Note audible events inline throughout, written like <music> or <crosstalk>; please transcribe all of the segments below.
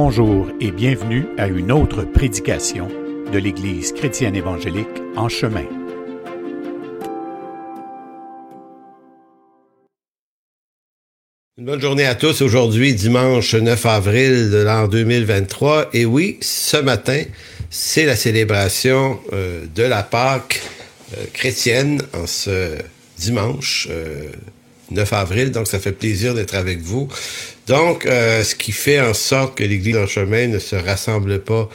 bonjour et bienvenue à une autre prédication de l'Église chrétienne évangélique en chemin. Une bonne journée à tous. Aujourd'hui, dimanche 9 avril de l'an 2023. Et oui, ce matin, c'est la célébration euh, de la Pâque euh, chrétienne en ce dimanche 9 euh, avril. Donc, ça fait plaisir d'être avec vous. Donc, euh, ce qui fait en sorte que l'Église en chemin ne se rassemble pas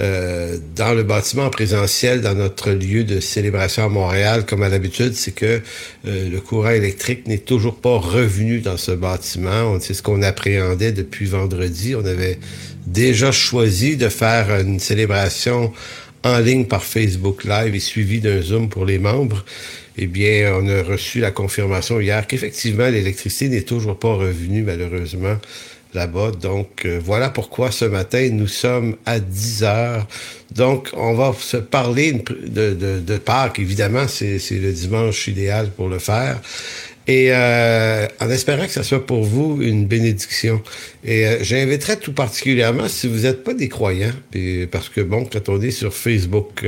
euh, dans le bâtiment présentiel, dans notre lieu de célébration à Montréal, comme à l'habitude, c'est que euh, le courant électrique n'est toujours pas revenu dans ce bâtiment. C'est ce qu'on appréhendait depuis vendredi. On avait déjà choisi de faire une célébration en ligne par Facebook Live et suivi d'un Zoom pour les membres eh bien, on a reçu la confirmation hier qu'effectivement, l'électricité n'est toujours pas revenue, malheureusement, là-bas. Donc, euh, voilà pourquoi ce matin, nous sommes à 10 heures. Donc, on va se parler de, de, de Pâques. Évidemment, c'est le dimanche idéal pour le faire. Et euh, en espérant que ça soit pour vous une bénédiction. Et euh, j'inviterais tout particulièrement, si vous n'êtes pas des croyants, parce que bon, quand on est sur Facebook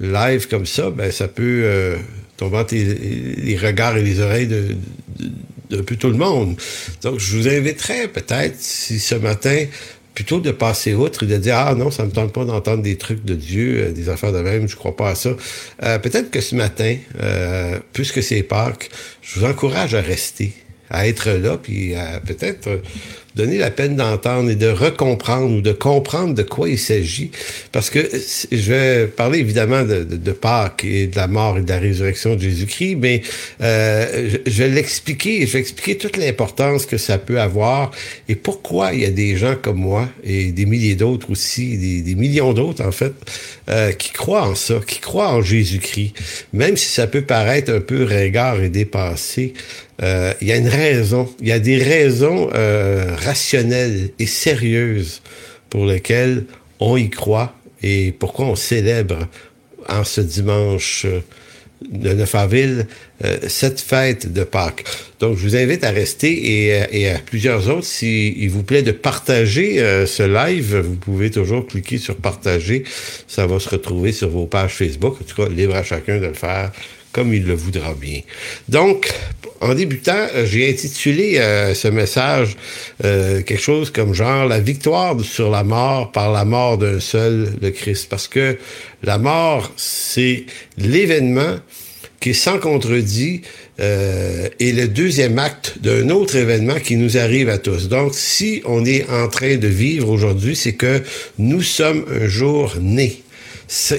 live comme ça, ben ça peut tomber les, regards et les oreilles de, tout le monde. Donc, je vous inviterais peut-être, si ce matin, plutôt de passer outre et de dire ah non ça me tente pas d'entendre des trucs de Dieu euh, des affaires de même je crois pas à ça euh, peut-être que ce matin euh, puisque c'est Pâques je vous encourage à rester à être là puis à peut-être donner la peine d'entendre et de recomprendre ou de comprendre de quoi il s'agit. Parce que je vais parler évidemment de, Pâques et de la mort et de la résurrection de Jésus-Christ, mais euh, je, vais l'expliquer, je vais expliquer toute l'importance que ça peut avoir et pourquoi il y a des gens comme moi et des milliers d'autres aussi, des millions d'autres en fait, euh, qui croient en ça, qui croient en Jésus-Christ, même si ça peut paraître un peu ringard et dépassé. Euh, il y a une raison, il y a des raisons euh, rationnelles et sérieuses pour lesquelles on y croit et pourquoi on célèbre en ce dimanche de 9 avril euh, cette fête de Pâques. Donc, je vous invite à rester et, euh, à plusieurs autres, s'il vous plaît, de partager euh, ce live. Vous pouvez toujours cliquer sur partager. Ça va se retrouver sur vos pages Facebook. En tout cas, libre à chacun de le faire comme il le voudra bien. Donc, en débutant, j'ai intitulé ce message quelque chose comme genre la victoire sur la mort par la mort d'un seul, le Christ. Parce que la mort, c'est l'événement qui est sans contredit euh, est le deuxième acte d'un autre événement qui nous arrive à tous. Donc, si on est en train de vivre aujourd'hui, c'est que nous sommes un jour nés.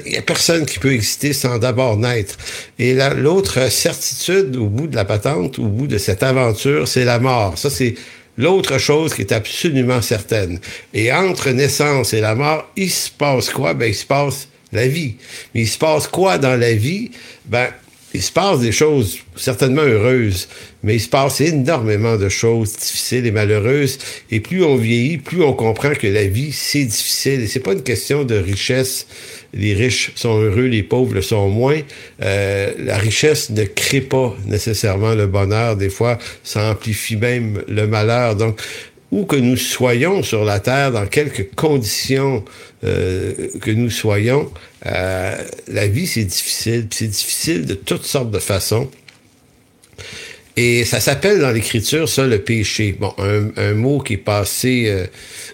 Il n'y a personne qui peut exister sans d'abord naître. Et l'autre certitude au bout de la patente, au bout de cette aventure, c'est la mort. Ça, c'est l'autre chose qui est absolument certaine. Et entre naissance et la mort, il se passe quoi? Ben, il se passe la vie. Mais il se passe quoi dans la vie? Ben, il se passe des choses certainement heureuses, mais il se passe énormément de choses difficiles et malheureuses. Et plus on vieillit, plus on comprend que la vie, c'est difficile. Et c'est pas une question de richesse. Les riches sont heureux, les pauvres le sont moins. Euh, la richesse ne crée pas nécessairement le bonheur. Des fois, ça amplifie même le malheur. Donc, où que nous soyons sur la Terre, dans quelques conditions euh, que nous soyons, euh, la vie, c'est difficile. C'est difficile de toutes sortes de façons. Et ça s'appelle dans l'écriture, ça, le péché. Bon, un, mot qui est passé, euh,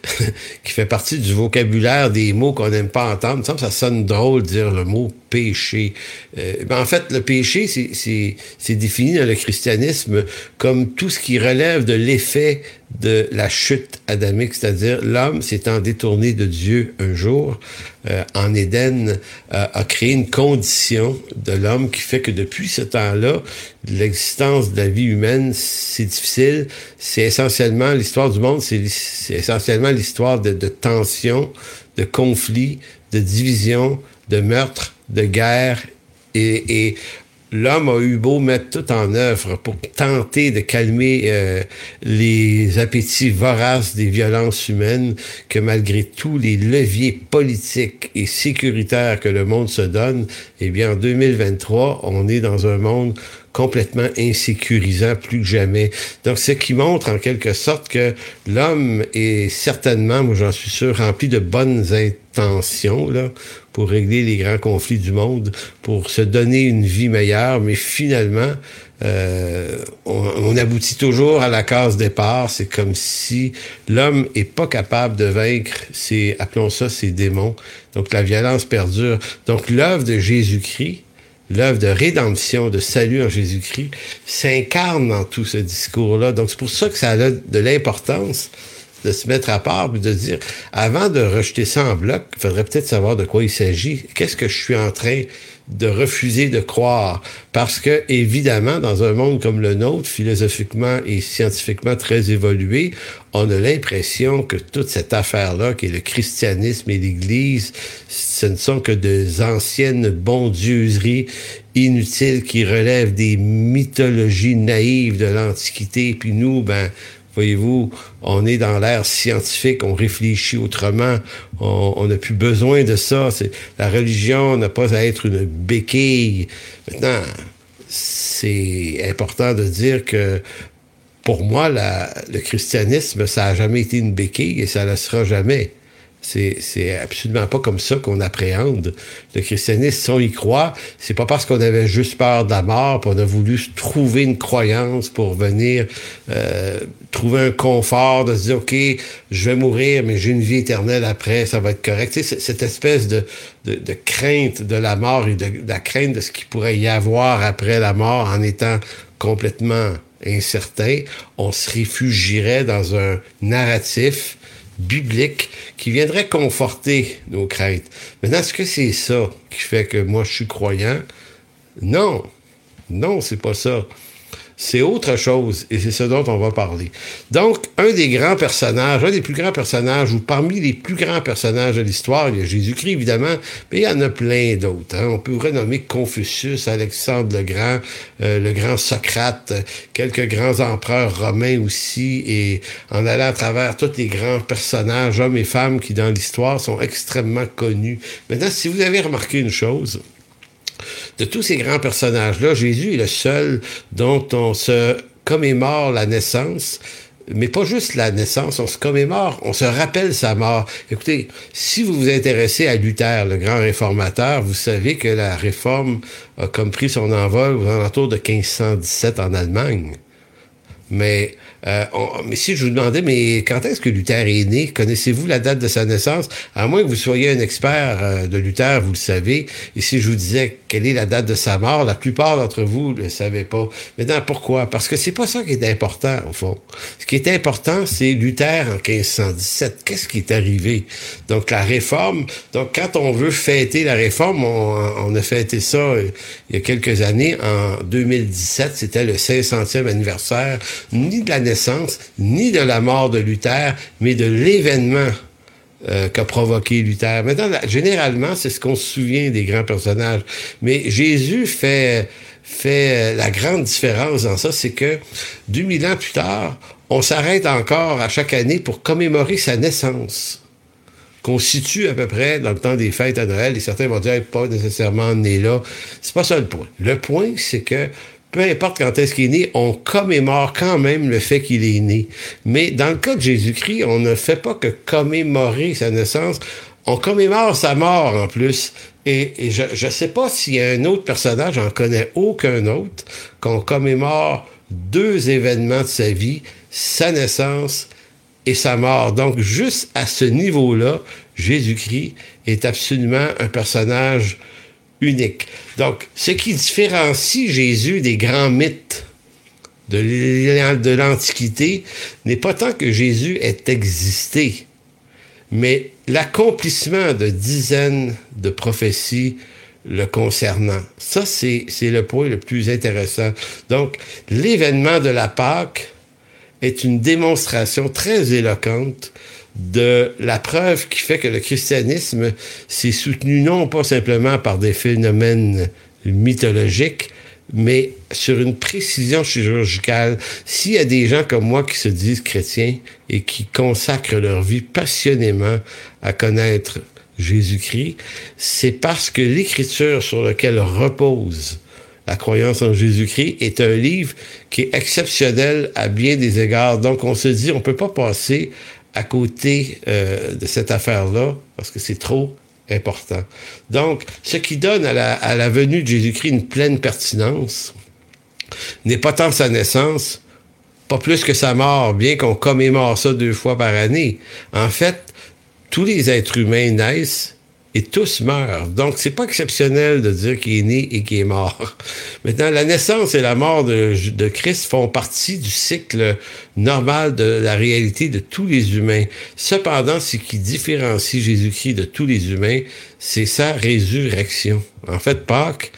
<laughs> qui fait partie du vocabulaire des mots qu'on n'aime pas entendre. Ça, ça sonne drôle de dire le mot péché. Euh, ben, en fait, le péché, c'est défini dans le christianisme comme tout ce qui relève de l'effet de la chute adamique, c'est-à-dire l'homme s'étant détourné de Dieu un jour euh, en Éden euh, a créé une condition de l'homme qui fait que depuis ce temps-là, l'existence de la vie humaine, c'est difficile. C'est essentiellement l'histoire du monde, c'est essentiellement l'histoire de, tensions, de conflits, de divisions, de meurtres, de guerre et, et l'homme a eu beau mettre tout en œuvre pour tenter de calmer euh, les appétits voraces des violences humaines, que malgré tous les leviers politiques et sécuritaires que le monde se donne, eh bien, en 2023, on est dans un monde complètement insécurisant plus que jamais. Donc, ce qui montre en quelque sorte que l'homme est certainement, moi j'en suis sûr, rempli de bonnes intentions là, pour régler les grands conflits du monde, pour se donner une vie meilleure, mais finalement, euh, on, aboutit toujours à la case départ. C'est comme si l'homme est pas capable de vaincre ses, appelons ça, ses démons. Donc la violence perdure. Donc l'œuvre de Jésus-Christ, l'œuvre de rédemption, de salut en Jésus-Christ, s'incarne dans tout ce discours-là. Donc c'est pour ça que ça a de l'importance de se mettre à part et de dire, avant de rejeter ça en bloc, il faudrait peut-être savoir de quoi il s'agit. Qu'est-ce que je suis en train de refuser de croire? Parce que, évidemment, dans un monde comme le nôtre, philosophiquement et scientifiquement très évolué, on a l'impression que toute cette affaire-là, qui est le christianisme et l'Église, ce ne sont que des anciennes bondieuseries inutiles qui relèvent des mythologies naïves de l'Antiquité. Puis nous, ben, Voyez-vous, on est dans l'ère scientifique, on réfléchit autrement, on n'a plus besoin de ça. La religion n'a pas à être une béquille. Maintenant, c'est important de dire que pour moi, le christianisme, ça n'a jamais été une béquille et ça ne le sera jamais. C'est absolument pas comme ça qu'on appréhende le christianisme. Si on y croit, c'est pas parce qu'on avait juste peur de la mort, qu'on a voulu trouver une croyance pour venir euh, trouver un confort, de se dire, OK, je vais mourir, mais j'ai une vie éternelle après, ça va être correct. Tu sais, cette espèce de, de, de, crainte de la mort et de, de la crainte de ce qu'il pourrait y avoir après la mort en étant complètement incertain, on se réfugierait dans un narratif biblique qui viendrait conforter nos craintes. Maintenant, est-ce que c'est ça qui fait que moi je suis croyant? Non. Non, c'est pas ça c'est autre chose et c'est ce dont on va parler. Donc, un des grands personnages, un des plus grands personnages, ou parmi les plus grands personnages de l'histoire, il y a Jésus-Christ évidemment, mais il y en a plein d'autres. Hein. On pourrait nommer Confucius, Alexandre le Grand, euh, le grand Socrate, quelques grands empereurs romains aussi, et en allant à travers tous les grands personnages, hommes et femmes qui dans l'histoire sont extrêmement connus. Maintenant, si vous avez remarqué une chose, de tous ces grands personnages-là, Jésus est le seul dont on se commémore la naissance, mais pas juste la naissance, on se commémore, on se rappelle sa mort. Écoutez, si vous vous intéressez à Luther, le grand réformateur, vous savez que la réforme a comme pris son envol aux alentours de 1517 en Allemagne. Mais euh, mais si je vous demandais, mais quand est-ce que Luther est né? Connaissez-vous la date de sa naissance? À moins que vous soyez un expert euh, de Luther, vous le savez. Et si je vous disais quelle est la date de sa mort, la plupart d'entre vous ne le savaient pas. Maintenant, pourquoi? Parce que c'est pas ça qui est important, au fond. Ce qui est important, c'est Luther en 1517. Qu'est-ce qui est arrivé? Donc, la réforme. Donc, quand on veut fêter la réforme, on, on a fêté ça euh, il y a quelques années. En 2017, c'était le 500e anniversaire, ni de la ni de la mort de Luther, mais de l'événement euh, qu'a provoqué Luther. Maintenant, généralement, c'est ce qu'on se souvient des grands personnages. Mais Jésus fait, fait la grande différence dans ça, c'est que 2000 ans plus tard, on s'arrête encore à chaque année pour commémorer sa naissance qu'on situe à peu près dans le temps des fêtes à Noël, et certains vont dire pas nécessairement né là. C'est pas ça le point. Le point, c'est que peu importe quand est-ce qu'il est né, on commémore quand même le fait qu'il est né. Mais dans le cas de Jésus-Christ, on ne fait pas que commémorer sa naissance, on commémore sa mort en plus. Et, je ne sais pas s'il y a un autre personnage, j'en connais aucun autre, qu'on commémore deux événements de sa vie, sa naissance et sa mort. Donc, juste à ce niveau-là, Jésus-Christ est absolument un personnage unique. Donc, ce qui différencie Jésus des grands mythes de l'Antiquité n'est pas tant que Jésus ait existé, mais l'accomplissement de dizaines de prophéties le concernant. Ça, c'est le point le plus intéressant. Donc, l'événement de la Pâque est une démonstration très éloquente de la preuve qui fait que le christianisme s'est soutenu non pas simplement par des phénomènes mythologiques, mais sur une précision chirurgicale. S'il y a des gens comme moi qui se disent chrétiens et qui consacrent leur vie passionnément à connaître Jésus-Christ, c'est parce que l'écriture sur laquelle repose la croyance en Jésus-Christ, est un livre qui est exceptionnel à bien des égards. Donc, on se dit, on peut pas passer à côté euh, de cette affaire-là parce que c'est trop important. Donc, ce qui donne à la, à la venue de Jésus-Christ une pleine pertinence n'est pas tant sa naissance, pas plus que sa mort, bien qu'on commémore ça deux fois par année. En fait, tous les êtres humains naissent et tous meurent. Donc, c'est pas exceptionnel de dire qu'il est né et qu'il est mort. <laughs> Maintenant, la naissance et la mort de, Christ font partie du cycle normal de la réalité de tous les humains. Cependant, ce qui différencie Jésus-Christ de tous les humains, c'est sa résurrection. En fait, Pâques,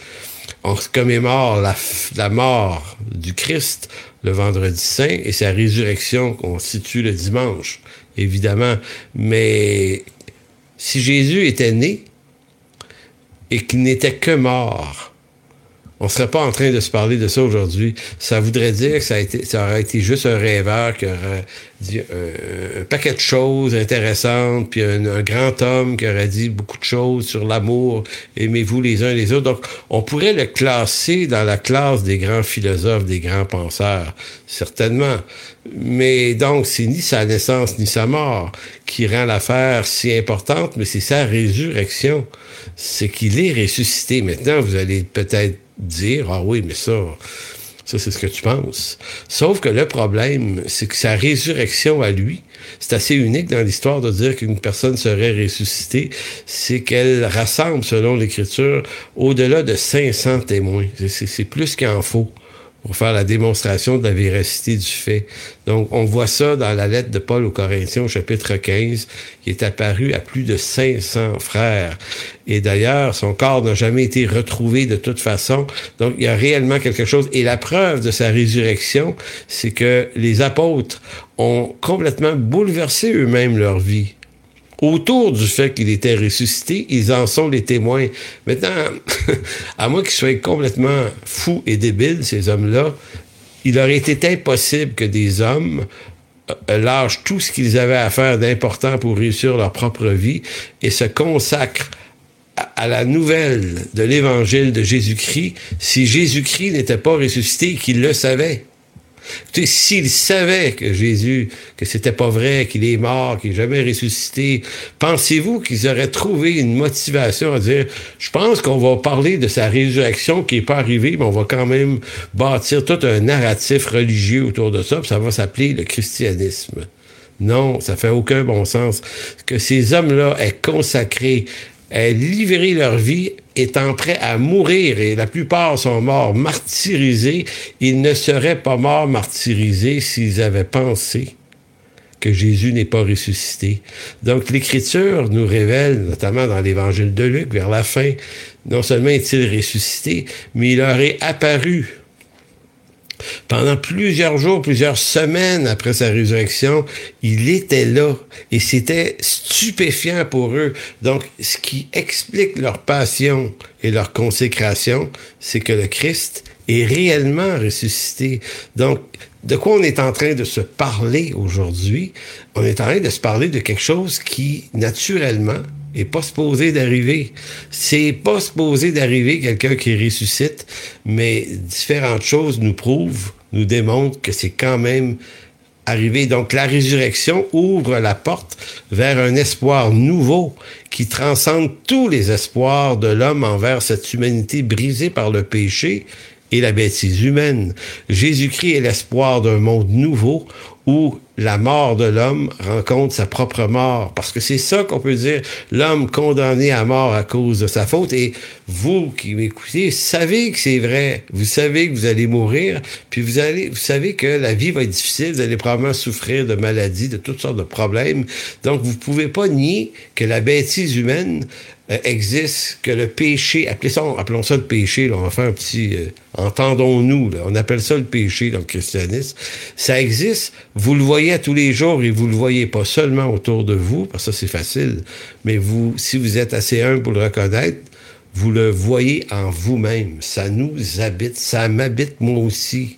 on commémore la, la mort du Christ le vendredi saint et sa résurrection qu'on situe le dimanche, évidemment. Mais si Jésus était né et qu'il n'était que mort, on serait pas en train de se parler de ça aujourd'hui. Ça voudrait dire que ça, aurait été juste un rêveur qui aurait dit un, paquet de choses intéressantes, puis un, grand homme qui aurait dit beaucoup de choses sur l'amour, aimez-vous les uns les autres. Donc, on pourrait le classer dans la classe des grands philosophes, des grands penseurs, certainement. Mais donc, c'est ni sa naissance ni sa mort qui rend l'affaire si importante, mais c'est sa résurrection. C'est qu'il est ressuscité. Maintenant, vous allez peut-être dire, ah oui, mais ça, ça c'est ce que tu penses. Sauf que le problème, c'est que sa résurrection à lui, c'est assez unique dans l'histoire de dire qu'une personne serait ressuscitée, c'est qu'elle rassemble, selon l'Écriture, au-delà de 500 témoins. C'est plus qu'en faut pour faire la démonstration de la véracité du fait. Donc, on voit ça dans la lettre de Paul aux Corinthiens chapitre 15, qui est apparu à plus de 500 frères. Et d'ailleurs, son corps n'a jamais été retrouvé de toute façon. Donc, il y a réellement quelque chose. Et la preuve de sa résurrection, c'est que les apôtres ont complètement bouleversé eux-mêmes leur vie autour du fait qu'il était ressuscité, ils en sont les témoins. Maintenant, <laughs> à moins qu'ils soient complètement fous et débiles, ces hommes-là, il aurait été impossible que des hommes euh, lâchent tout ce qu'ils avaient à faire d'important pour réussir leur propre vie et se consacrent à la nouvelle de l'évangile de Jésus-Christ si Jésus-Christ n'était pas ressuscité et qu'il le savait. S'ils savaient que Jésus, que c'était pas vrai, qu'il est mort, qu'il n'est jamais ressuscité, pensez-vous qu'ils auraient trouvé une motivation à dire, je pense qu'on va parler de sa résurrection qui est pas arrivée, mais on va quand même bâtir tout un narratif religieux autour de ça, puis ça va s'appeler le christianisme. Non, ça fait aucun bon sens. Que ces hommes-là aient consacré livrer leur vie étant prêts à mourir, et la plupart sont morts martyrisés, ils ne seraient pas morts martyrisés s'ils avaient pensé que Jésus n'est pas ressuscité. Donc l'Écriture nous révèle, notamment dans l'Évangile de Luc, vers la fin, non seulement est-il ressuscité, mais il leur est apparu pendant plusieurs jours, plusieurs semaines après sa résurrection, il était là et c'était stupéfiant pour eux. Donc, ce qui explique leur passion et leur consécration, c'est que le Christ est réellement ressuscité. Donc, de quoi on est en train de se parler aujourd'hui? On est en train de se parler de quelque chose qui, naturellement, est pas supposé d'arriver. C'est pas supposé d'arriver quelqu'un qui ressuscite, mais différentes choses nous prouvent, nous démontrent que c'est quand même arrivé. Donc la résurrection ouvre la porte vers un espoir nouveau qui transcende tous les espoirs de l'homme envers cette humanité brisée par le péché et la bêtise humaine. Jésus-Christ est l'espoir d'un monde nouveau où la mort de l'homme rencontre sa propre mort. Parce que c'est ça qu'on peut dire, l'homme condamné à mort à cause de sa faute. Et vous qui m'écoutez, savez que c'est vrai. Vous savez que vous allez mourir, puis vous allez, vous savez que la vie va être difficile, vous allez probablement souffrir de maladies, de toutes sortes de problèmes. Donc, vous pouvez pas nier que la bêtise humaine euh, existe, que le péché, appelons ça, le péché, là, on va faire un petit, euh, entendons-nous, on appelle ça le péché dans le christianisme, ça existe, vous le voyez à tous les jours et vous le voyez pas seulement autour de vous, parce que ça c'est facile, mais vous, si vous êtes assez humble pour le reconnaître, vous le voyez en vous-même, ça nous habite, ça m'habite moi aussi.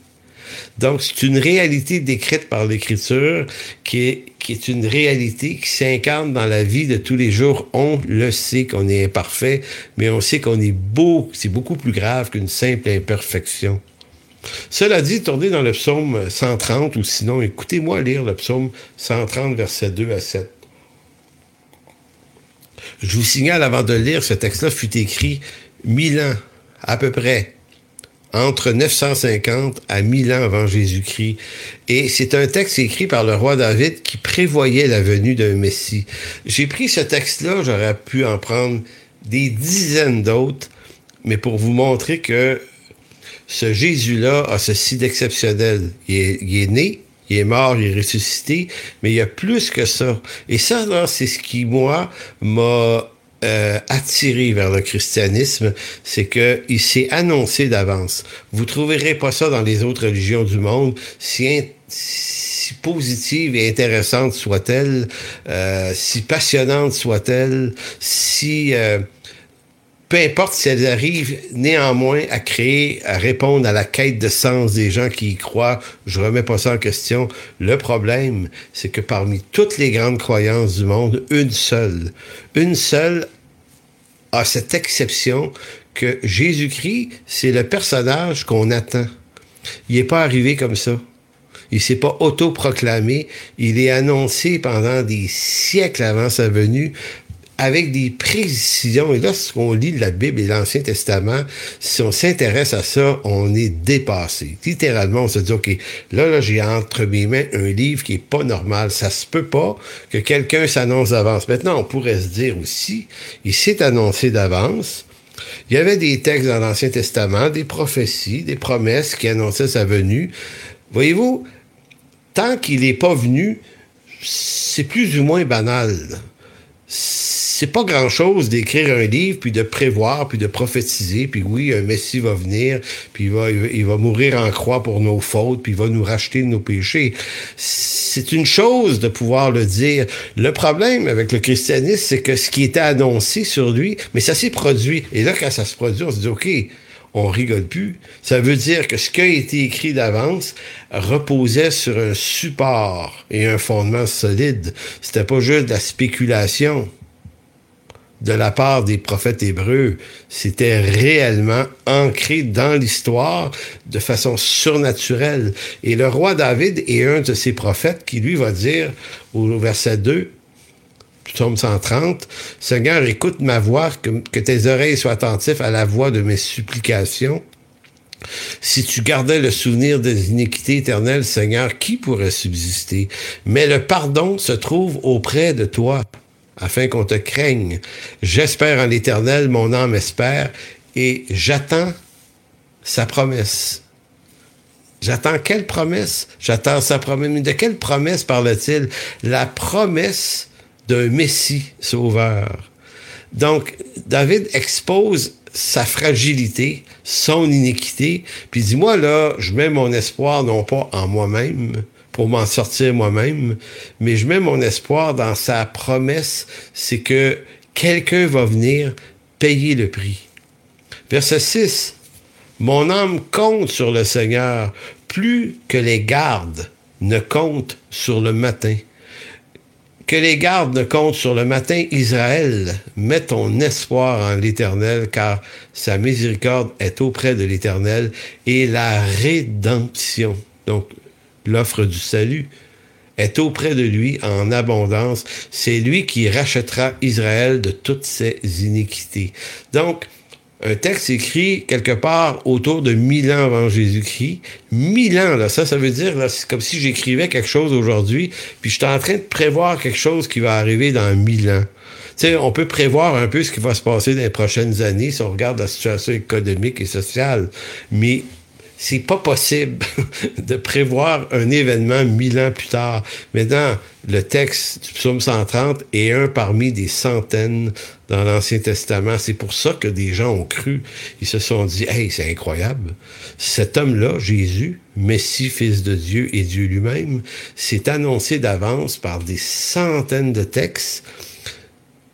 Donc, c'est une réalité décrite par l'Écriture qui est, qui est une réalité qui s'incarne dans la vie de tous les jours. On le sait qu'on est imparfait, mais on sait qu'on est beau, c'est beaucoup plus grave qu'une simple imperfection. Cela dit, tournez dans le psaume 130 ou sinon écoutez-moi lire le psaume 130, versets 2 à 7. Je vous signale avant de lire, ce texte-là fut écrit mille ans, à peu près, entre 950 à 1000 ans avant Jésus-Christ. Et c'est un texte écrit par le roi David qui prévoyait la venue d'un Messie. J'ai pris ce texte-là, j'aurais pu en prendre des dizaines d'autres, mais pour vous montrer que ce Jésus-là a ceci d'exceptionnel. Il est, il est né, il est mort, il est ressuscité, mais il y a plus que ça. Et ça, c'est ce qui, moi, m'a euh, attiré vers le christianisme, c'est que il s'est annoncé d'avance. Vous trouverez pas ça dans les autres religions du monde, si, si positive et intéressante soit-elle, euh, si passionnante soit-elle, si euh, peu importe si elles arrivent néanmoins à créer, à répondre à la quête de sens des gens qui y croient, je remets pas ça en question. Le problème, c'est que parmi toutes les grandes croyances du monde, une seule, une seule a cette exception que Jésus-Christ, c'est le personnage qu'on attend. Il n'est pas arrivé comme ça. Il s'est pas autoproclamé. Il est annoncé pendant des siècles avant sa venue avec des précisions. Et lorsqu'on lit la Bible et l'Ancien Testament, si on s'intéresse à ça, on est dépassé. Littéralement, on se dit, OK, là, là j'ai entre mes mains un livre qui est pas normal. Ça se peut pas que quelqu'un s'annonce d'avance. Maintenant, on pourrait se dire aussi, il s'est annoncé d'avance. Il y avait des textes dans l'Ancien Testament, des prophéties, des promesses qui annonçaient sa venue. Voyez-vous, tant qu'il n'est pas venu, c'est plus ou moins banal c'est pas grand-chose d'écrire un livre, puis de prévoir, puis de prophétiser, puis oui, un Messie va venir, puis il va, il va mourir en croix pour nos fautes, puis il va nous racheter de nos péchés. C'est une chose de pouvoir le dire. Le problème avec le christianisme, c'est que ce qui était annoncé sur lui, mais ça s'est produit. Et là, quand ça se produit, on se dit, OK, on rigole plus. Ça veut dire que ce qui a été écrit d'avance reposait sur un support et un fondement solide. C'était pas juste de la spéculation de la part des prophètes hébreux, c'était réellement ancré dans l'histoire de façon surnaturelle. Et le roi David est un de ces prophètes qui, lui, va dire au verset 2, psaume 130, Seigneur, écoute ma voix, que, que tes oreilles soient attentives à la voix de mes supplications. Si tu gardais le souvenir des iniquités éternelles, Seigneur, qui pourrait subsister? Mais le pardon se trouve auprès de toi afin qu'on te craigne. J'espère en l'Éternel, mon âme espère, et j'attends sa promesse. J'attends quelle promesse? J'attends sa promesse. Mais de quelle promesse parle-t-il? La promesse d'un Messie sauveur. Donc, David expose sa fragilité, son iniquité, puis dit, moi, là, je mets mon espoir non pas en moi-même, pour m'en sortir moi-même, mais je mets mon espoir dans sa promesse, c'est que quelqu'un va venir payer le prix. Verset 6. Mon âme compte sur le Seigneur plus que les gardes ne comptent sur le matin. Que les gardes ne comptent sur le matin, Israël, mets ton espoir en l'Éternel, car sa miséricorde est auprès de l'Éternel et la rédemption. Donc, l'offre du salut est auprès de lui en abondance. C'est lui qui rachètera Israël de toutes ses iniquités. Donc, un texte écrit quelque part autour de 1000 ans avant Jésus-Christ. 1000 ans, là, ça, ça veut dire, là, c'est comme si j'écrivais quelque chose aujourd'hui, puis je suis en train de prévoir quelque chose qui va arriver dans 1000 ans. Tu sais, on peut prévoir un peu ce qui va se passer dans les prochaines années si on regarde la situation économique et sociale, mais c'est pas possible <laughs> de prévoir un événement mille ans plus tard. Maintenant, le texte du psaume 130 est un parmi des centaines dans l'Ancien Testament. C'est pour ça que des gens ont cru. Ils se sont dit, hey, c'est incroyable. Cet homme-là, Jésus, Messie, fils de Dieu et Dieu lui-même, s'est annoncé d'avance par des centaines de textes.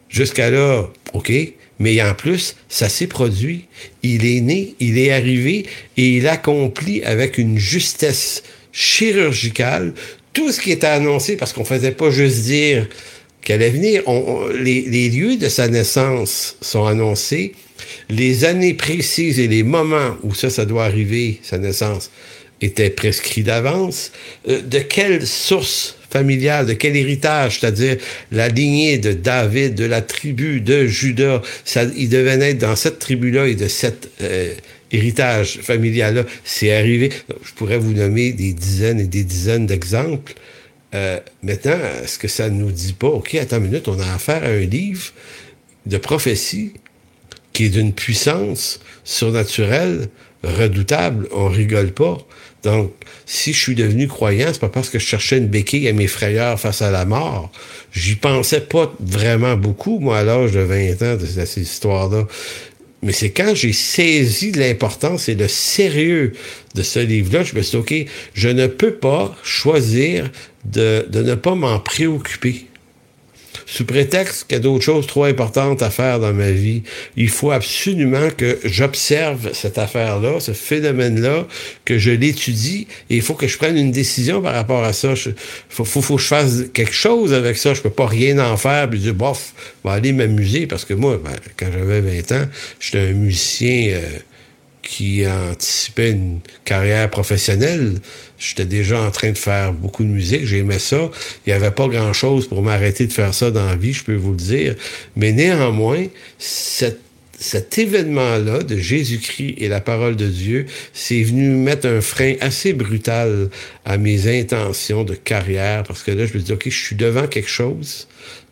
Jusqu'à là, OK, mais en plus, ça s'est produit. Il est né, il est arrivé et il accomplit avec une justesse chirurgicale tout ce qui était annoncé parce qu'on faisait pas juste dire qu'elle allait venir. les, les lieux de sa naissance sont annoncés, les années précises et les moments où ça, ça doit arriver, sa naissance, étaient prescrits d'avance. Euh, de quelle source familiale, de quel héritage, c'est-à-dire la lignée de David, de la tribu de Judas, ça, il devait naître dans cette tribu-là et de cet euh, héritage familial-là. C'est arrivé. Je pourrais vous nommer des dizaines et des dizaines d'exemples. Euh, maintenant, est-ce que ça ne nous dit pas, OK, attends une minute, on a affaire à un livre de prophétie qui est d'une puissance surnaturelle, redoutable, on rigole pas. Donc, si je suis devenu croyant, c'est pas parce que je cherchais une béquille à mes frayeurs face à la mort. J'y pensais pas vraiment beaucoup, moi, à l'âge de 20 ans, de, cette histoire-là. Mais c'est quand j'ai saisi l'importance et le sérieux de ce livre-là, je me suis dit, OK, je ne peux pas choisir de, de ne pas m'en préoccuper sous prétexte qu'il y a d'autres choses trop importantes à faire dans ma vie. Il faut absolument que j'observe cette affaire-là, ce phénomène-là, que je l'étudie, et il faut que je prenne une décision par rapport à ça. Il faut, faut, que je fasse quelque chose avec ça. Je peux pas rien en faire, puis dire, bof, je aller m'amuser, parce que moi, ben, quand j'avais 20 ans, j'étais un musicien... Euh, qui anticipait une carrière professionnelle. J'étais déjà en train de faire beaucoup de musique, j'aimais ça. Il n'y avait pas grand-chose pour m'arrêter de faire ça dans la vie, je peux vous le dire. Mais néanmoins, cet événement-là de Jésus-Christ et la parole de Dieu, c'est venu mettre un frein assez brutal à mes intentions de carrière, parce que là, je me dis, OK, je suis devant quelque chose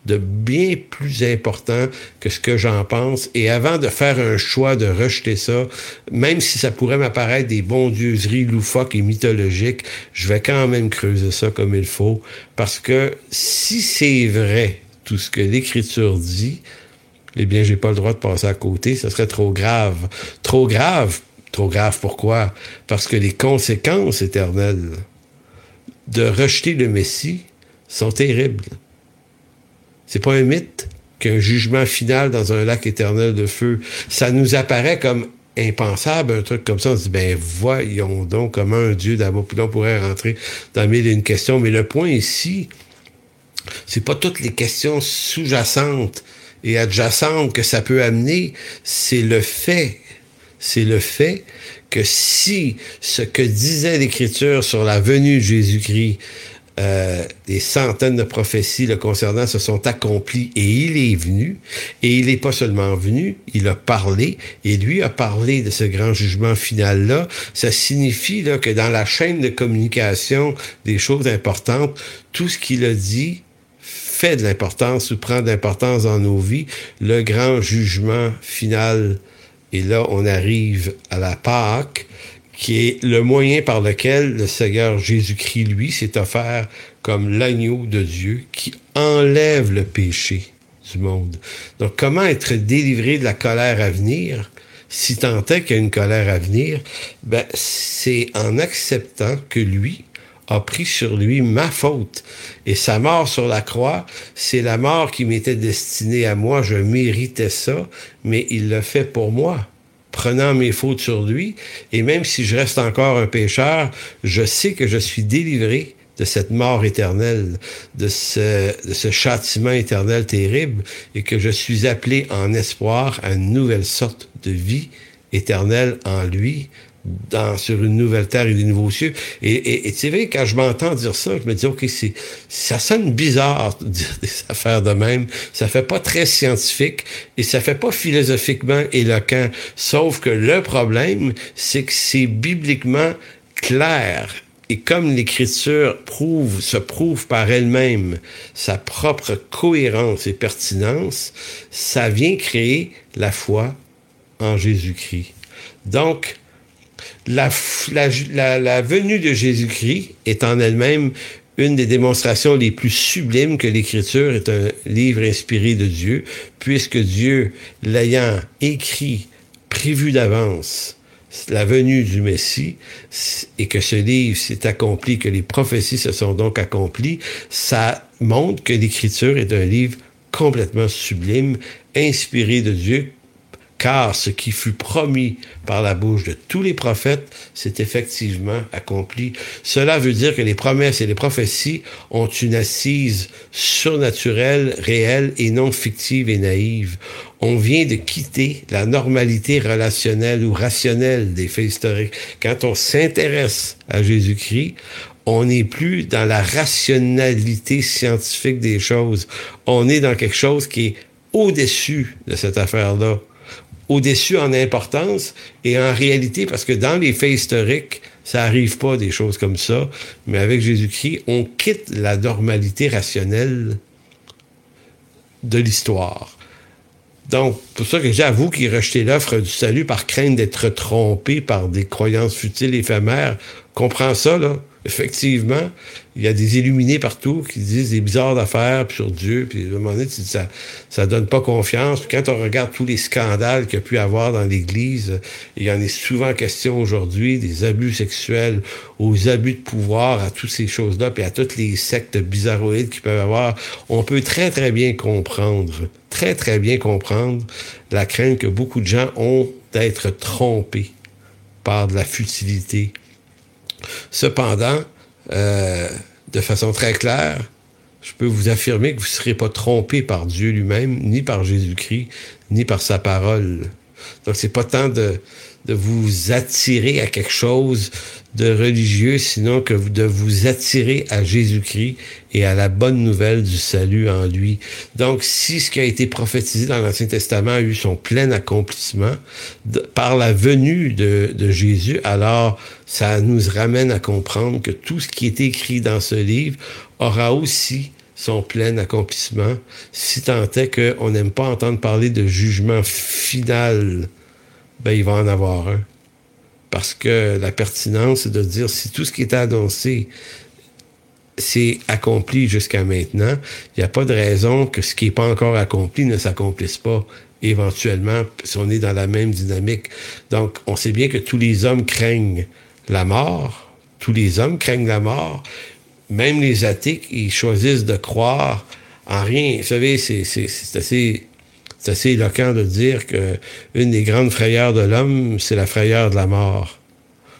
de bien plus important que ce que j'en pense. Et avant de faire un choix de rejeter ça, même si ça pourrait m'apparaître des bondieuseries loufoques et mythologiques, je vais quand même creuser ça comme il faut. Parce que si c'est vrai, tout ce que l'Écriture dit, eh bien, j'ai pas le droit de passer à côté. Ce serait trop grave. Trop grave. Trop grave pourquoi? Parce que les conséquences éternelles de rejeter le Messie sont terribles. C'est pas un mythe qu'un jugement final dans un lac éternel de feu. Ça nous apparaît comme impensable, un truc comme ça. On se dit, ben voyons donc comment un Dieu d'amour. Pourrait rentrer dans mille et une questions. Mais le point ici, c'est pas toutes les questions sous-jacentes et adjacentes que ça peut amener, c'est le fait. C'est le fait que si ce que disait l'Écriture sur la venue de Jésus-Christ euh, des centaines de prophéties le concernant se sont accomplies et il est venu. Et il n'est pas seulement venu, il a parlé et lui a parlé de ce grand jugement final-là. Ça signifie là, que dans la chaîne de communication des choses importantes, tout ce qu'il a dit fait de l'importance ou prend de l'importance dans nos vies. Le grand jugement final. Et là, on arrive à la Pâque qui est le moyen par lequel le Seigneur Jésus-Christ, lui, s'est offert comme l'agneau de Dieu qui enlève le péché du monde. Donc, comment être délivré de la colère à venir? Si tant est qu'il y a une colère à venir, ben, c'est en acceptant que lui a pris sur lui ma faute. Et sa mort sur la croix, c'est la mort qui m'était destinée à moi. Je méritais ça, mais il l'a fait pour moi prenant mes fautes sur lui. Et même si je reste encore un pécheur, je sais que je suis délivré de cette mort éternelle, de ce, châtiment éternel terrible, et que je suis appelé en espoir à une nouvelle sorte de vie éternelle en lui, dans, sur une nouvelle terre et des nouveaux cieux. Et, tu sais, quand je m'entends dire ça, je me dis, OK, c'est, ça sonne bizarre de dire <laughs> des affaires de même. Ça fait pas très scientifique et ça fait pas philosophiquement éloquent. Sauf que le problème, c'est que c'est bibliquement clair. Et comme l'Écriture prouve, se prouve par elle-même sa propre cohérence et pertinence, ça vient créer la foi en Jésus-Christ. Donc, la, venue de Jésus-Christ est en elle-même une des démonstrations les plus sublimes que l'Écriture est un livre inspiré de Dieu, puisque Dieu, l'ayant écrit, prévu d'avance, la venue du Messie, et que ce livre s'est accompli, que les prophéties se sont donc accomplies, ça montre que l'Écriture est un livre complètement sublime, inspiré de Dieu, car ce qui fut promis par la bouche de tous les prophètes s'est effectivement accompli. Cela veut dire que les promesses et les prophéties ont une assise surnaturelle, réelle et non fictive et naïve. On vient de quitter la normalité relationnelle ou rationnelle des faits historiques. Quand on s'intéresse à Jésus-Christ, on n'est plus dans la rationalité scientifique des choses. On est dans quelque chose qui est au-dessus de cette affaire-là au-dessus en importance et en réalité, parce que dans les faits historiques, ça arrive pas des choses comme ça, mais avec Jésus-Christ, on quitte la normalité rationnelle de l'histoire. Donc, pour ça que j'avoue qu'il rejetait l'offre du salut par crainte d'être trompé par des croyances futiles éphémères. Comprends ça, là? Effectivement, il y a des illuminés partout qui disent des bizarres d'affaires sur Dieu, puis à un moment donné, ça, ça donne pas confiance. Quand on regarde tous les scandales qu'il y a pu avoir dans l'Église, il y en est souvent question aujourd'hui, des abus sexuels, aux abus de pouvoir, à toutes ces choses-là, puis à toutes les sectes bizarroïdes qui peuvent avoir, on peut très, très bien comprendre, très, très bien comprendre la crainte que beaucoup de gens ont d'être trompés par de la futilité, Cependant, euh, de façon très claire, je peux vous affirmer que vous ne serez pas trompé par Dieu lui-même, ni par Jésus-Christ, ni par sa parole. Donc, c'est pas tant de, de vous attirer à quelque chose de religieux, sinon que de vous attirer à Jésus-Christ et à la bonne nouvelle du salut en lui. Donc, si ce qui a été prophétisé dans l'Ancien Testament a eu son plein accomplissement par la venue de, de Jésus, alors ça nous ramène à comprendre que tout ce qui est écrit dans ce livre aura aussi son plein accomplissement, si tant est qu'on n'aime pas entendre parler de jugement final, ben il va en avoir un. Parce que la pertinence, c'est de dire si tout ce qui est annoncé s'est accompli jusqu'à maintenant, il n'y a pas de raison que ce qui n'est pas encore accompli ne s'accomplisse pas éventuellement si on est dans la même dynamique. Donc, on sait bien que tous les hommes craignent la mort. Tous les hommes craignent la mort. Même les athées, ils choisissent de croire en rien. Vous savez, c'est assez c'est assez éloquent de dire que une des grandes frayeurs de l'homme, c'est la frayeur de la mort.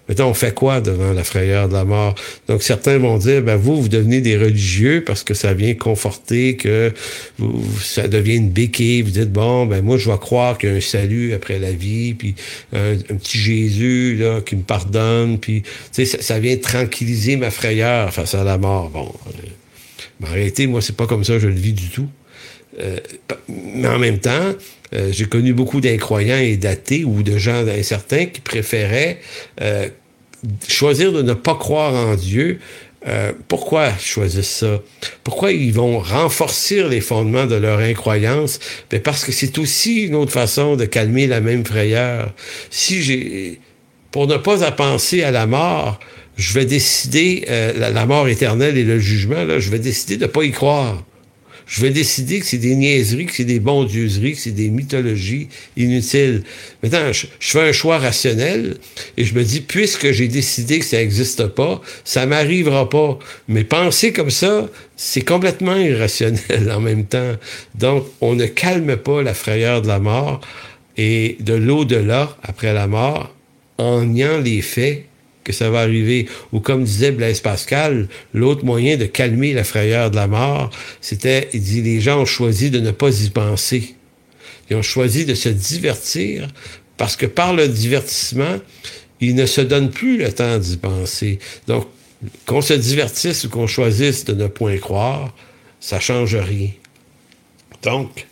Maintenant, on fait quoi devant la frayeur de la mort? Donc, certains vont dire, ben, vous, vous devenez des religieux parce que ça vient conforter, que ça devient une béquille. Vous dites, bon, ben, moi, je vais croire qu'il y a un salut après la vie, puis un, petit Jésus, là, qui me pardonne, puis, ça, ça, vient tranquilliser ma frayeur face à la mort. Bon. Euh, mais en réalité, moi, c'est pas comme ça que je le vis du tout. Euh, mais en même temps, euh, j'ai connu beaucoup d'incroyants et d'athées ou de gens incertains qui préféraient euh, choisir de ne pas croire en Dieu. pourquoi ils choisissent ça? Pourquoi ils vont renforcer les fondements de leur incroyance? Ben parce que c'est aussi une autre façon de calmer la même frayeur. Si j'ai, pour ne pas penser à la mort, je vais décider, la, la, mort éternelle et le jugement, là, je vais décider de ne pas y croire je vais décider que c'est des niaiseries, que c'est des bondieuseries, que c'est des mythologies inutiles. Maintenant, je, fais un choix rationnel et je me dis, puisque j'ai décidé que ça n'existe pas, ça m'arrivera pas. Mais penser comme ça, c'est complètement irrationnel <laughs> en même temps. Donc, on ne calme pas la frayeur de la mort et de l'au-delà, après la mort, en niant les faits que ça va arriver. Ou comme disait Blaise Pascal, l'autre moyen de calmer la frayeur de la mort, c'était, il dit, les gens ont choisi de ne pas y penser. Ils ont choisi de se divertir parce que par le divertissement, ils ne se donnent plus le temps d'y penser. Donc, qu'on se divertisse ou qu'on choisisse de ne point croire, ça change rien. Donc,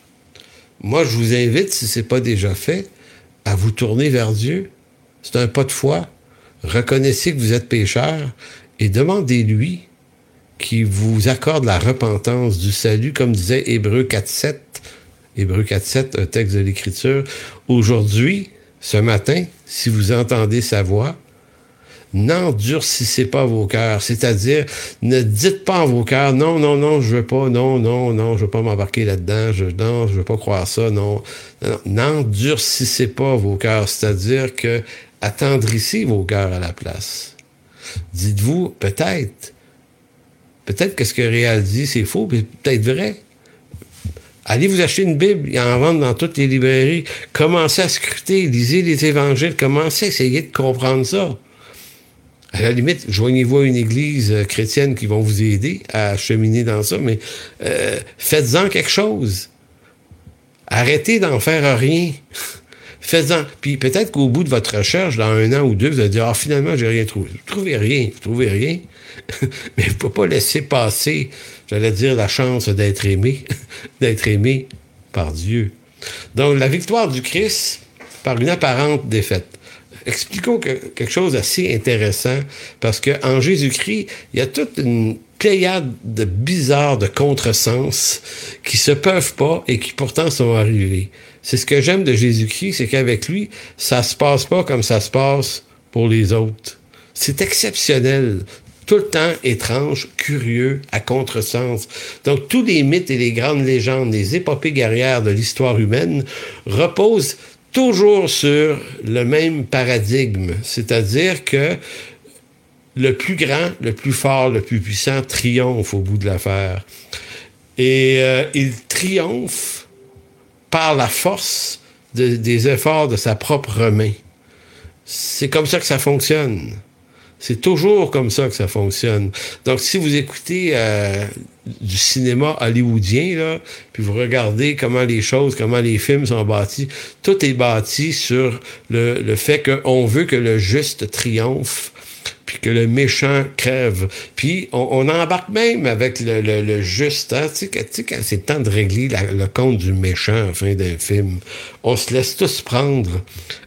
moi, je vous invite, si ce n'est pas déjà fait, à vous tourner vers Dieu. C'est un pas de foi reconnaissez que vous êtes pécheur et demandez-lui qu'il vous accorde la repentance du salut, comme disait Hébreu 4.7. Hébreu 4.7, un texte de l'Écriture. Aujourd'hui, ce matin, si vous entendez sa voix, n'endurcissez pas vos cœurs. C'est-à-dire, ne dites pas en vos cœurs, non, non, non, je veux pas, non, non, non, je veux pas m'embarquer là-dedans, je, non, je veux pas croire ça, non. N'endurcissez pas vos cœurs. C'est-à-dire que attendrissez vos cœurs à la place. Dites-vous, peut-être, peut-être que ce que Réal dit, c'est faux, mais peut-être vrai. Allez vous acheter une Bible, il en vendent dans toutes les librairies. Commencez à scruter, lisez les évangiles, commencez à essayer de comprendre ça. À la limite, joignez-vous à une église euh, chrétienne qui vont vous aider à cheminer dans ça, mais euh, faites-en quelque chose. Arrêtez d'en faire rien. Faites-en. Puis peut-être qu'au bout de votre recherche, dans un an ou deux, vous allez dire Ah, finalement, j'ai rien trouvé. Vous trouvez rien. Vous trouvez rien. <laughs> mais il ne faut pas laisser passer, j'allais dire, la chance d'être aimé, <laughs> d'être aimé par Dieu. Donc, la victoire du Christ par une apparente défaite expliquons quelque chose d'assez intéressant, parce qu'en Jésus-Christ, il y a toute une pléiade de bizarres, de contresens qui se peuvent pas et qui pourtant sont arrivés. C'est ce que j'aime de Jésus-Christ, c'est qu'avec lui, ça se passe pas comme ça se passe pour les autres. C'est exceptionnel tout le temps étrange, curieux, à contresens. Donc tous les mythes et les grandes légendes, les épopées guerrières de l'histoire humaine reposent toujours sur le même paradigme, c'est-à-dire que le plus grand, le plus fort, le plus puissant triomphe au bout de l'affaire. Et euh, il triomphe par la force des efforts de sa propre main. C'est comme ça que ça fonctionne. C'est toujours comme ça que ça fonctionne. Donc, si vous écoutez euh, du cinéma hollywoodien, là, puis vous regardez comment les choses, comment les films sont bâtis, tout est bâti sur le, le fait qu'on veut que le juste triomphe puis que le méchant crève. Puis on, embarque même avec le, le, juste. Hein? Tu sais, quand c'est temps de régler le compte du méchant en fin d'un film, on se laisse tous prendre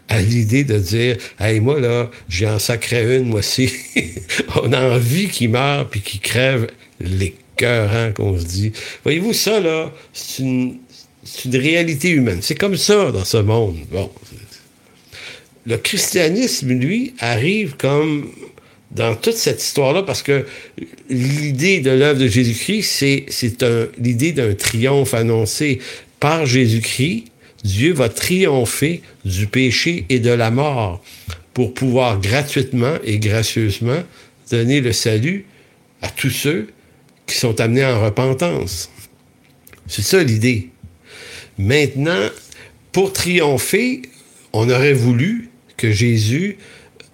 à l'idée de dire Hey, moi, là, j'ai en sacré une, moi aussi. <laughs> on a envie qu'il meure puis qu'il crève les cœurs, hein, qu'on se dit. Voyez-vous, ça, là, c'est une, une réalité humaine. C'est comme ça dans ce monde. Bon. Le christianisme, lui, arrive comme dans toute cette histoire-là, parce que l'idée de l'œuvre de Jésus-Christ, c'est, l'idée d'un triomphe annoncé par Jésus-Christ. Dieu va triompher du péché et de la mort pour pouvoir gratuitement et gracieusement donner le salut à tous ceux qui sont amenés en repentance. C'est ça l'idée. Maintenant, pour triompher, on aurait voulu que Jésus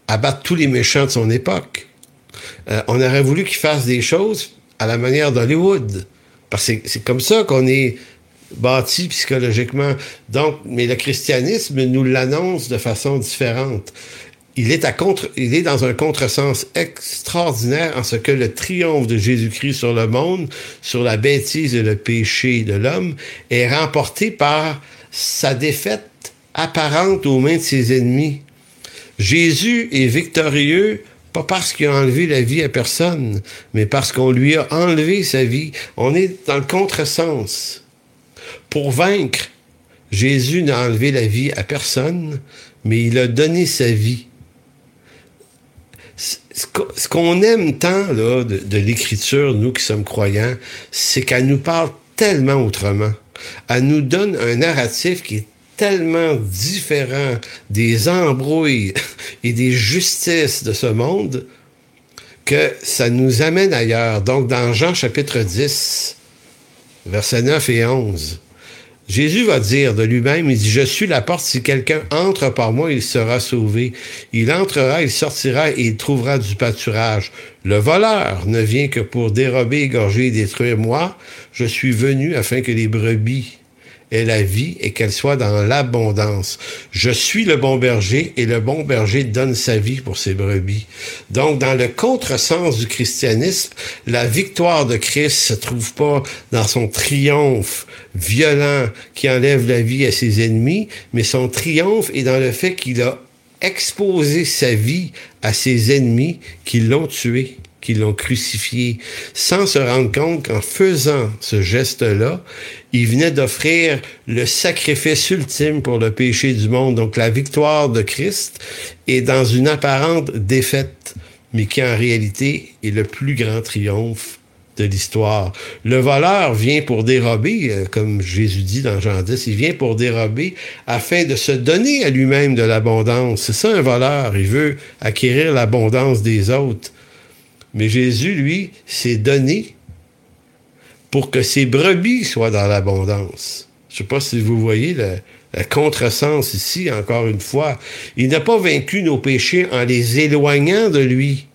abattre tous les méchants de son époque. Euh, on aurait voulu qu'il fasse des choses à la manière d'Hollywood. Parce que c'est comme ça qu'on est bâti psychologiquement. Donc, mais le christianisme nous l'annonce de façon différente. Il est, à contre, il est dans un contresens extraordinaire en ce que le triomphe de Jésus-Christ sur le monde, sur la bêtise et le péché de l'homme, est remporté par sa défaite apparente aux mains de ses ennemis. Jésus est victorieux pas parce qu'il a enlevé la vie à personne, mais parce qu'on lui a enlevé sa vie. On est dans le contresens. Pour vaincre, Jésus n'a enlevé la vie à personne, mais il a donné sa vie. Ce qu'on aime tant là, de, de l'Écriture, nous qui sommes croyants, c'est qu'elle nous parle tellement autrement. Elle nous donne un narratif qui est tellement différent des embrouilles et des justices de ce monde que ça nous amène ailleurs. Donc, dans Jean chapitre 10, versets 9 et 11, Jésus va dire de lui-même, il dit, je suis la porte, si quelqu'un entre par moi, il sera sauvé. Il entrera, il sortira et il trouvera du pâturage. Le voleur ne vient que pour dérober, égorger et détruire. Moi, je suis venu afin que les brebis est la vie et qu'elle soit dans l'abondance. Je suis le bon berger et le bon berger donne sa vie pour ses brebis. Donc, dans le contresens du christianisme, la victoire de Christ se trouve pas dans son triomphe violent qui enlève la vie à ses ennemis, mais son triomphe est dans le fait qu'il a exposé sa vie à ses ennemis qui l'ont tué qui l'ont crucifié, sans se rendre compte qu'en faisant ce geste-là, il venait d'offrir le sacrifice ultime pour le péché du monde, donc la victoire de Christ, est dans une apparente défaite, mais qui en réalité est le plus grand triomphe de l'histoire. Le voleur vient pour dérober, euh, comme Jésus dit dans Jean 10, il vient pour dérober afin de se donner à lui-même de l'abondance. C'est ça un voleur, il veut acquérir l'abondance des autres. Mais Jésus, lui, s'est donné pour que ses brebis soient dans l'abondance. Je sais pas si vous voyez le, le contresens ici, encore une fois. Il n'a pas vaincu nos péchés en les éloignant de lui,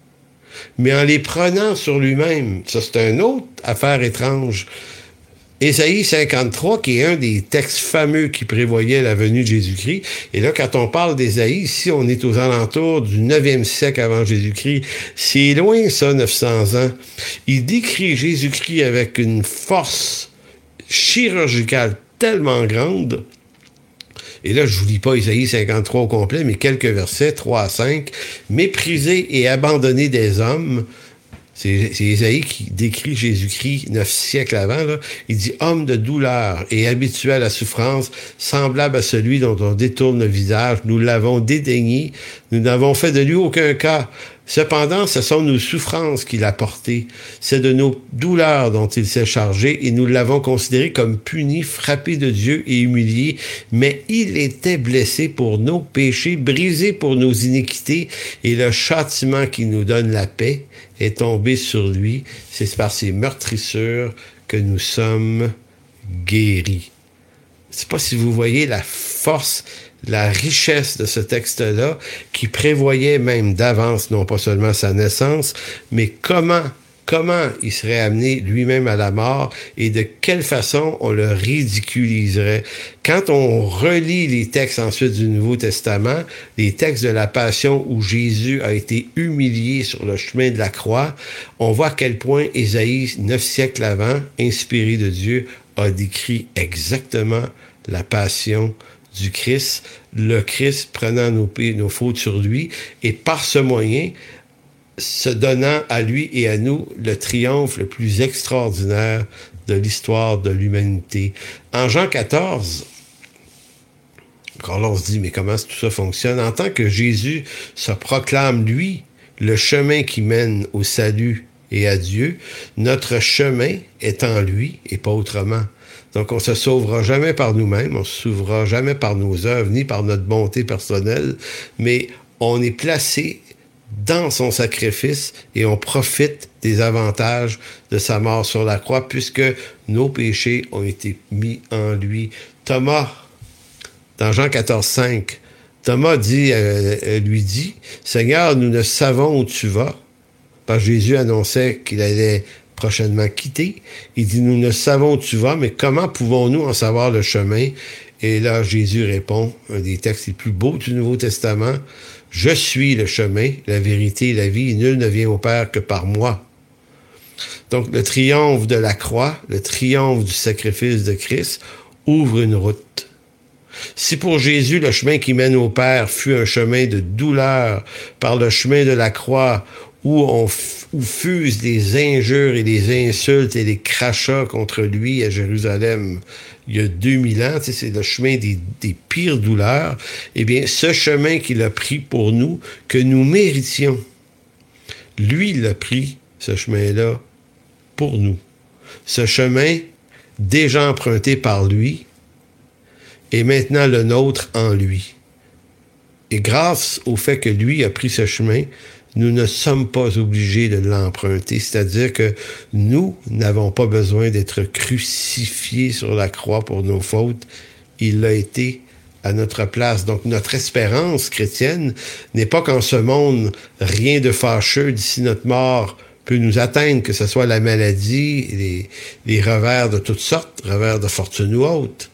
mais en les prenant sur lui-même. Ça, c'est une autre affaire étrange. Ésaïe 53, qui est un des textes fameux qui prévoyait la venue de Jésus-Christ. Et là, quand on parle d'Ésaïe, ici, on est aux alentours du 9e siècle avant Jésus-Christ. C'est loin, ça, 900 ans. Il décrit Jésus-Christ avec une force chirurgicale tellement grande. Et là, je vous lis pas Isaïe 53 au complet, mais quelques versets, 3 à 5. Méprisé et abandonné des hommes, c'est Isaïe qui décrit Jésus-Christ neuf siècles avant. Là. Il dit homme de douleur et habitué à la souffrance, semblable à celui dont on détourne le visage. Nous l'avons dédaigné. Nous n'avons fait de lui aucun cas. Cependant, ce sont nos souffrances qu'il a portées. C'est de nos douleurs dont il s'est chargé et nous l'avons considéré comme puni, frappé de Dieu et humilié. Mais il était blessé pour nos péchés, brisé pour nos iniquités et le châtiment qui nous donne la paix est tombé sur lui. C'est par ses meurtrissures que nous sommes guéris. Je sais pas si vous voyez la force la richesse de ce texte-là, qui prévoyait même d'avance, non pas seulement sa naissance, mais comment comment il serait amené lui-même à la mort et de quelle façon on le ridiculiserait. Quand on relit les textes ensuite du Nouveau Testament, les textes de la Passion où Jésus a été humilié sur le chemin de la croix, on voit à quel point Ésaïe, neuf siècles avant, inspiré de Dieu, a décrit exactement la Passion Christ, le Christ prenant nos, nos fautes sur lui et par ce moyen se donnant à lui et à nous le triomphe le plus extraordinaire de l'histoire de l'humanité. En Jean 14, quand on se dit, mais comment tout ça fonctionne? En tant que Jésus se proclame, lui, le chemin qui mène au salut et à Dieu, notre chemin est en lui et pas autrement. Donc, on se sauvera jamais par nous-mêmes, on se sauvera jamais par nos œuvres, ni par notre bonté personnelle, mais on est placé dans son sacrifice et on profite des avantages de sa mort sur la croix puisque nos péchés ont été mis en lui. Thomas, dans Jean 14, 5, Thomas euh, euh, lui dit, Seigneur, nous ne savons où tu vas. Parce Jésus annonçait qu'il allait prochainement quitter. Il dit, nous ne savons où tu vas, mais comment pouvons-nous en savoir le chemin? Et là, Jésus répond, un des textes les plus beaux du Nouveau Testament, Je suis le chemin, la vérité la vie, nul ne vient au Père que par moi. Donc, le triomphe de la croix, le triomphe du sacrifice de Christ, ouvre une route. Si pour Jésus le chemin qui mène au Père fut un chemin de douleur par le chemin de la croix où on où fusent les injures et les insultes et les crachats contre lui à Jérusalem il y a 2000 ans, c'est le chemin des, des, pires douleurs, eh bien, ce chemin qu'il a pris pour nous, que nous méritions, lui, il a pris ce chemin-là pour nous. Ce chemin déjà emprunté par lui est maintenant le nôtre en lui. Et grâce au fait que lui a pris ce chemin, nous ne sommes pas obligés de l'emprunter. C'est-à-dire que nous n'avons pas besoin d'être crucifiés sur la croix pour nos fautes. Il l'a été à notre place. Donc notre espérance chrétienne n'est pas qu'en ce monde, rien de fâcheux d'ici notre mort peut nous atteindre, que ce soit la maladie, les, revers de toutes sortes, revers de fortune ou autre,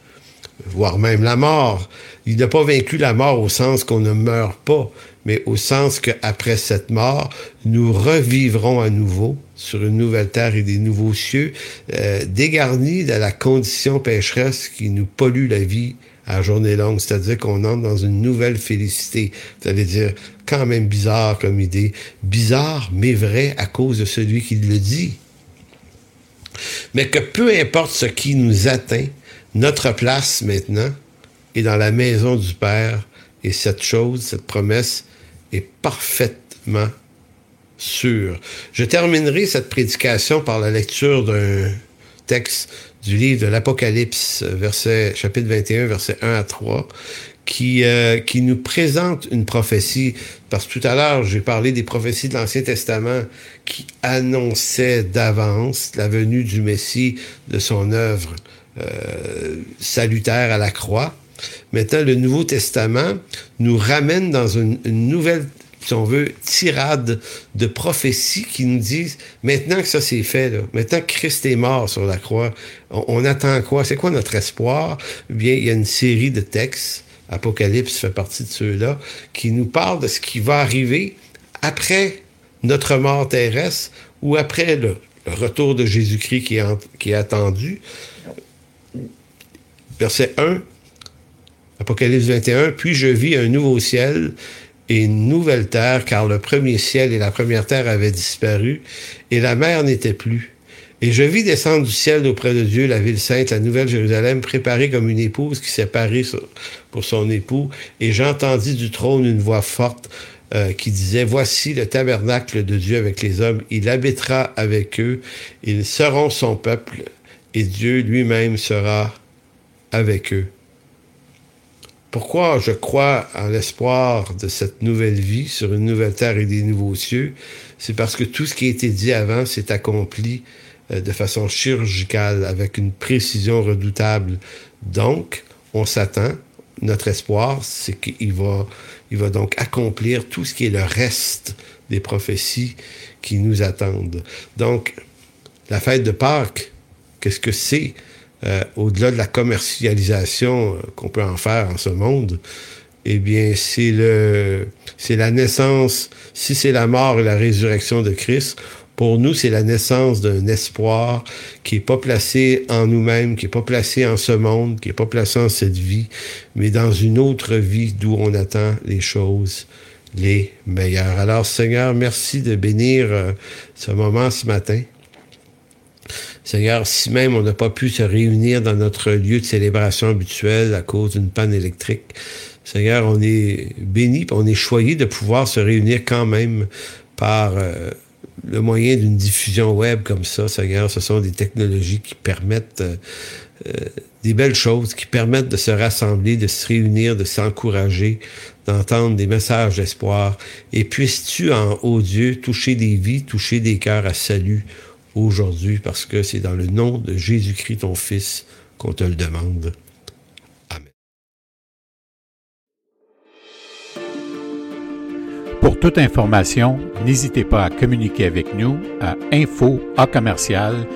voire même la mort. Il n'a pas vaincu la mort au sens qu'on ne meurt pas, mais au sens qu'après cette mort, nous revivrons à nouveau sur une nouvelle terre et des nouveaux cieux, euh, dégarnis de la condition pécheresse qui nous pollue la vie à journée longue, c'est-à-dire qu'on entre dans une nouvelle félicité. Ça veut dire quand même bizarre comme idée. Bizarre, mais vrai à cause de celui qui le dit. Mais que peu importe ce qui nous atteint, notre place maintenant est dans la maison du Père et cette chose, cette promesse est parfaitement sûr. Je terminerai cette prédication par la lecture d'un texte du livre de l'Apocalypse, chapitre 21, verset 1 à 3, qui, euh, qui nous présente une prophétie. Parce que tout à l'heure, j'ai parlé des prophéties de l'Ancien Testament qui annonçaient d'avance la venue du Messie, de son œuvre euh, salutaire à la croix. Maintenant, le Nouveau Testament nous ramène dans une, nouvelle si on veut, tirade de prophéties qui nous disent maintenant que ça c'est fait, maintenant que Christ est mort sur la croix, on, attend quoi? C'est quoi notre espoir? Eh bien, il y a une série de textes Apocalypse fait partie de ceux-là, qui nous parlent de ce qui va arriver après notre mort terrestre ou après le, retour de Jésus-Christ qui, qui est attendu. Verset 1, Apocalypse 21, Puis je vis un nouveau ciel et une nouvelle terre, car le premier ciel et la première terre avaient disparu, et la mer n'était plus. Et je vis descendre du ciel auprès de Dieu la ville sainte, la nouvelle Jérusalem, préparée comme une épouse qui s'est parée pour son époux. Et j'entendis du trône une voix forte euh, qui disait, Voici le tabernacle de Dieu avec les hommes, il habitera avec eux, ils seront son peuple, et Dieu lui-même sera avec eux. Pourquoi je crois en l'espoir de cette nouvelle vie sur une nouvelle terre et des nouveaux cieux? C'est parce que tout ce qui a été dit avant s'est accompli euh, de façon chirurgicale, avec une précision redoutable. Donc, on s'attend, notre espoir, c'est qu'il va, il va donc accomplir tout ce qui est le reste des prophéties qui nous attendent. Donc, la fête de Pâques, qu'est-ce que c'est? Euh, au-delà de la commercialisation euh, qu'on peut en faire en ce monde? Eh bien, c'est le, c'est la naissance, si c'est la mort et la résurrection de Christ, pour nous, c'est la naissance d'un espoir qui n'est pas placé en nous-mêmes, qui n'est pas placé en ce monde, qui n'est pas placé en cette vie, mais dans une autre vie d'où on attend les choses les meilleures. Alors, Seigneur, merci de bénir euh, ce moment ce matin. Seigneur, si même on n'a pas pu se réunir dans notre lieu de célébration habituel à cause d'une panne électrique, Seigneur, on est béni, on est choyé de pouvoir se réunir quand même par euh, le moyen d'une diffusion web comme ça, Seigneur, ce sont des technologies qui permettent euh, euh, des belles choses, qui permettent de se rassembler, de se réunir, de s'encourager, d'entendre des messages d'espoir. Et puisses-tu, en haut Dieu, toucher des vies, toucher des cœurs à salut aujourd'hui, parce que c'est dans le nom de Jésus-Christ, ton Fils, qu'on te le demande. Pour toute information, n'hésitez pas à communiquer avec nous à info à commercial.